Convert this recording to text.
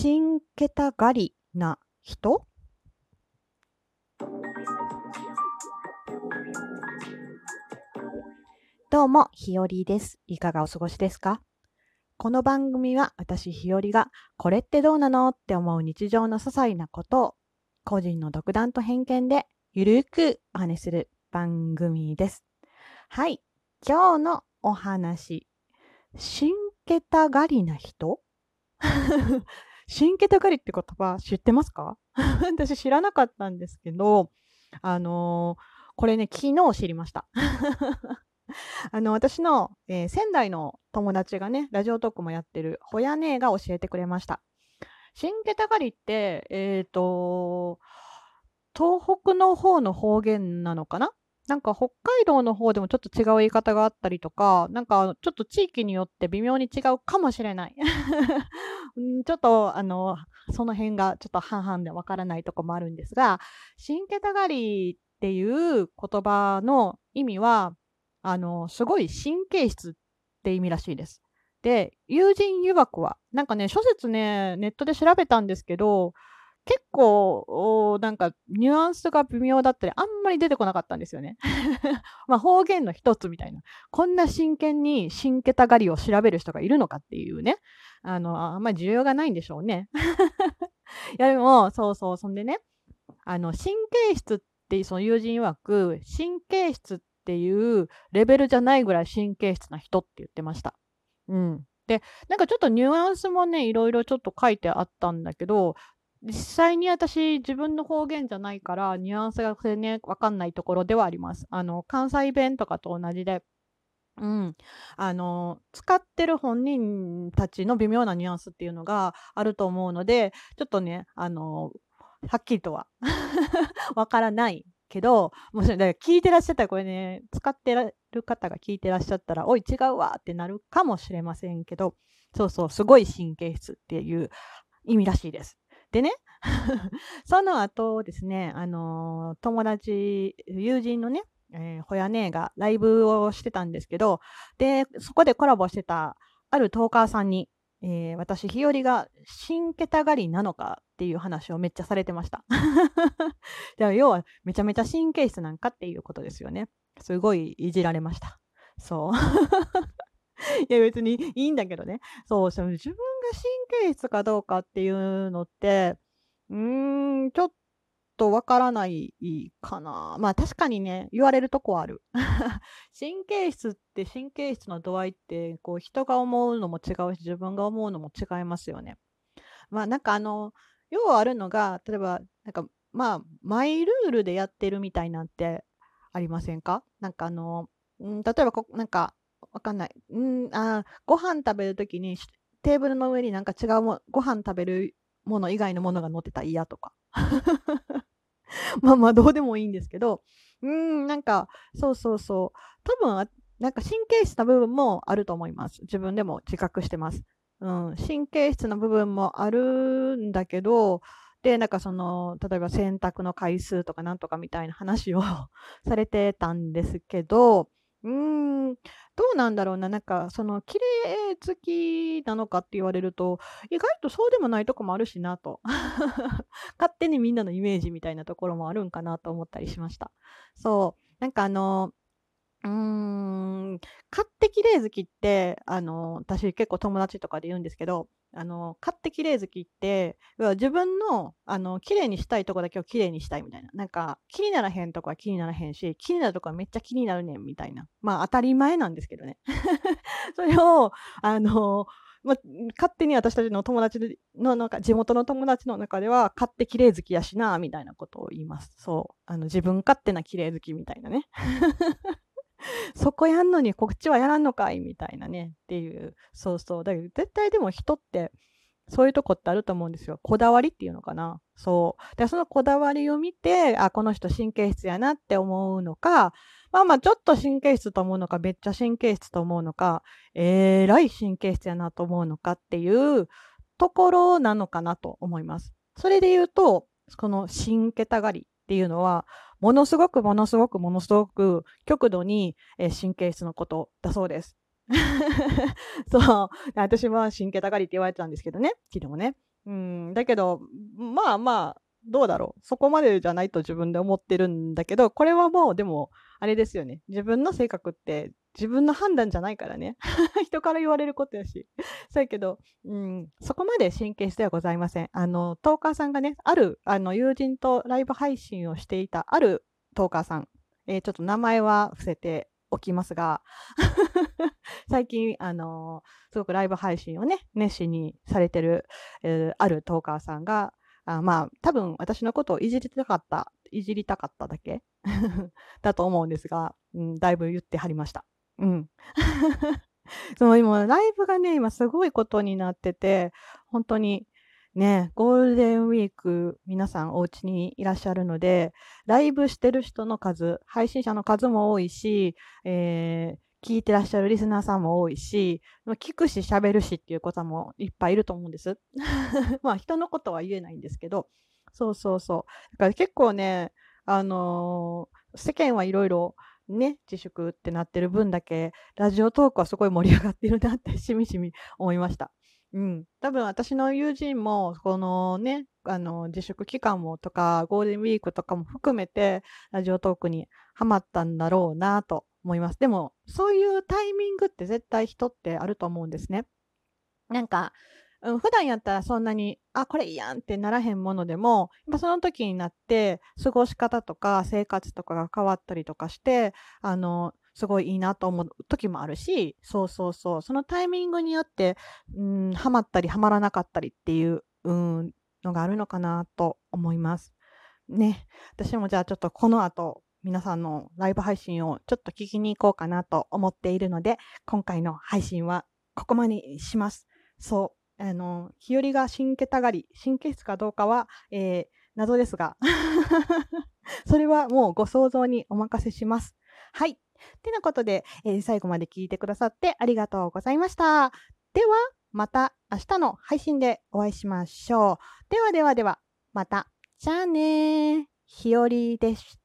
新桁がりな人？どうも、ひよりです。いかがお過ごしですか？この番組は私ひよりがこれってどうなのって思う日常の些細なことを個人の独断と偏見でゆるくお話しする番組です。はい、今日のお話。新桁がりな人？新桁がりって言葉知ってますか？私知らなかったんですけど、あのー、これね、昨日知りました。あの、私の、えー、仙台の友達がね、ラジオトークもやってる、ほや姉が教えてくれました。新桁がりって、えっ、ー、と、東北の方の方言なのかな？なんか北海道の方でもちょっと違う言い方があったりとか、なんかちょっと地域によって微妙に違うかもしれない。ちょっとあの、その辺がちょっと半々でわからないとこもあるんですが、新桁がりっていう言葉の意味は、あの、すごい神経質って意味らしいです。で、友人誘惑は、なんかね、諸説ね、ネットで調べたんですけど、結構、なんか、ニュアンスが微妙だったり、あんまり出てこなかったんですよね。ま、方言の一つみたいな。こんな真剣に新桁狩りを調べる人がいるのかっていうね。あの、あんまり需要がないんでしょうね。いや、でも、そうそう、そんでね、あの、神経質って、その友人曰く、神経質っていうレベルじゃないぐらい神経質な人って言ってました。うん。で、なんかちょっとニュアンスもね、いろいろちょっと書いてあったんだけど、実際に私、自分の方言じゃないから、ニュアンスがね、わかんないところではあります。あの、関西弁とかと同じで、うん。あの、使ってる本人たちの微妙なニュアンスっていうのがあると思うので、ちょっとね、あの、はっきりとは わからないけど、もし、聞いてらっしゃったら、これね、使ってる方が聞いてらっしゃったら、おい、違うわってなるかもしれませんけど、そうそう、すごい神経質っていう意味らしいです。でね、その後ですね、あのー、友達、友人のね、えー、ほや姉がライブをしてたんですけど、で、そこでコラボしてたあるトーカーさんに、えー、私、日和が新桁狩りなのかっていう話をめっちゃされてました。で要は、めちゃめちゃ神経質なんかっていうことですよね。すごいいじられました。そう。いや別にいいんだけどね。そう、自分が神経質かどうかっていうのって、うーん、ちょっとわからないかな。まあ確かにね、言われるとこある。神経質って神経質の度合いって、こう人が思うのも違うし、自分が思うのも違いますよね。まあなんかあの、要はあるのが、例えば、なんかまあ、マイルールでやってるみたいなんてありませんか？なんかあの、ん、例えばこ、なんか、わかんない。うん、あご飯食べるときにテーブルの上になんか違うもご飯食べるもの以外のものが乗ってたら嫌とか。まあまあどうでもいいんですけど、うん、なんか、そうそうそう。多分、なんか神経質な部分もあると思います。自分でも自覚してます。うん、神経質な部分もあるんだけど、で、なんかその、例えば洗濯の回数とかなんとかみたいな話を されてたんですけど、うーん、どうなんだろうな、なんかその綺麗好きなのかって言われると、意外とそうでもないとこもあるしなと。勝手にみんなのイメージみたいなところもあるんかなと思ったりしました。そう、なんかあのうーん、買って綺麗好きって、あの、私結構友達とかで言うんですけど、あの、買って綺麗好きって、自分の、あの、綺麗にしたいとこだけを綺麗にしたいみたいな。なんか、気にならへんとこは気にならへんし、気になるとこはめっちゃ気になるねんみたいな。まあ、当たり前なんですけどね。それを、あの、ま、勝手に私たちの友達のなんか地元の友達の中では勝手綺麗好きやしなみたいなことを言います。そうあの自分勝手な綺麗好きみたいなね。そこやんのにこっちはやらんのかいみたいなねっていうそうそうだけど絶対でも人ってそういうとこってあると思うんですよ。こだわりっていうのかな。そう。で、そのこだわりを見て、あ、この人神経質やなって思うのか、まあまあちょっと神経質と思うのか、めっちゃ神経質と思うのか、えらい神経質やなと思うのかっていうところなのかなと思います。それで言うと、この神桁狩りっていうのは、ものすごくものすごくものすごく極度に、え神経質のことだそうです。そう。私は神経たがりって言われてたんですけどね。昨日もね。うん、だけど、まあまあ、どうだろう？そこまでじゃないと自分で思ってるんだけど、これはもうでも、あれですよね。自分の性格って自分の判断じゃないからね。人から言われることやし。そうやけど、うん、そこまで神経質ではございません。あの、トーカーさんがね、ある、あの、友人とライブ配信をしていた、あるトーカーさん、えー、ちょっと名前は伏せておきますが、最近、あのー、すごくライブ配信をね、熱心にされてる、えー、あるトーカーさんが、あまあ、多分私のことをいじりたかった、いじりたかっただけ だと思うんですが、うん、だいぶ言ってはりました。うん。その今、ライブがね、今すごいことになってて、本当にね、ゴールデンウィーク、皆さんお家にいらっしゃるので、ライブしてる人の数、配信者の数も多いし、えー、聞いてらっしゃるリスナーさんも多いし、聞くし喋るしっていう方もいっぱいいると思うんです。まあ人のことは言えないんですけど、そうそうそう。だから結構ね、あのー、世間はいろいろね、自粛ってなってる分だけ、ラジオトークはすごい盛り上がってるなって しみしみ思いました。うん。多分私の友人も、このね、あの、自粛期間もとか、ゴールデンウィークとかも含めて、ラジオトークにハマったんだろうなと思います。でも、そういうタイミングって絶対人ってあると思うんですね。なんか、うん、普段やったらそんなに、あ、これいいやんってならへんものでも、その時になって、過ごし方とか生活とかが変わったりとかして、あの、すごいいいなと思う時もあるし、そうそうそう、そのタイミングによって、うん、ハマったりハマらなかったりっていう、うん、のがあるのかなと思います。ね。私もじゃあちょっとこの後、皆さんのライブ配信をちょっと聞きに行こうかなと思っているので、今回の配信はここまでにします。そう。あの、日和が新ケたがり、神経質かどうかは、えー、謎ですが、それはもうご想像にお任せします。はい。ってなことで、えー、最後まで聞いてくださってありがとうございました。では、また明日の配信でお会いしましょう。ではではでは、また。じゃあねー。ひよりでした。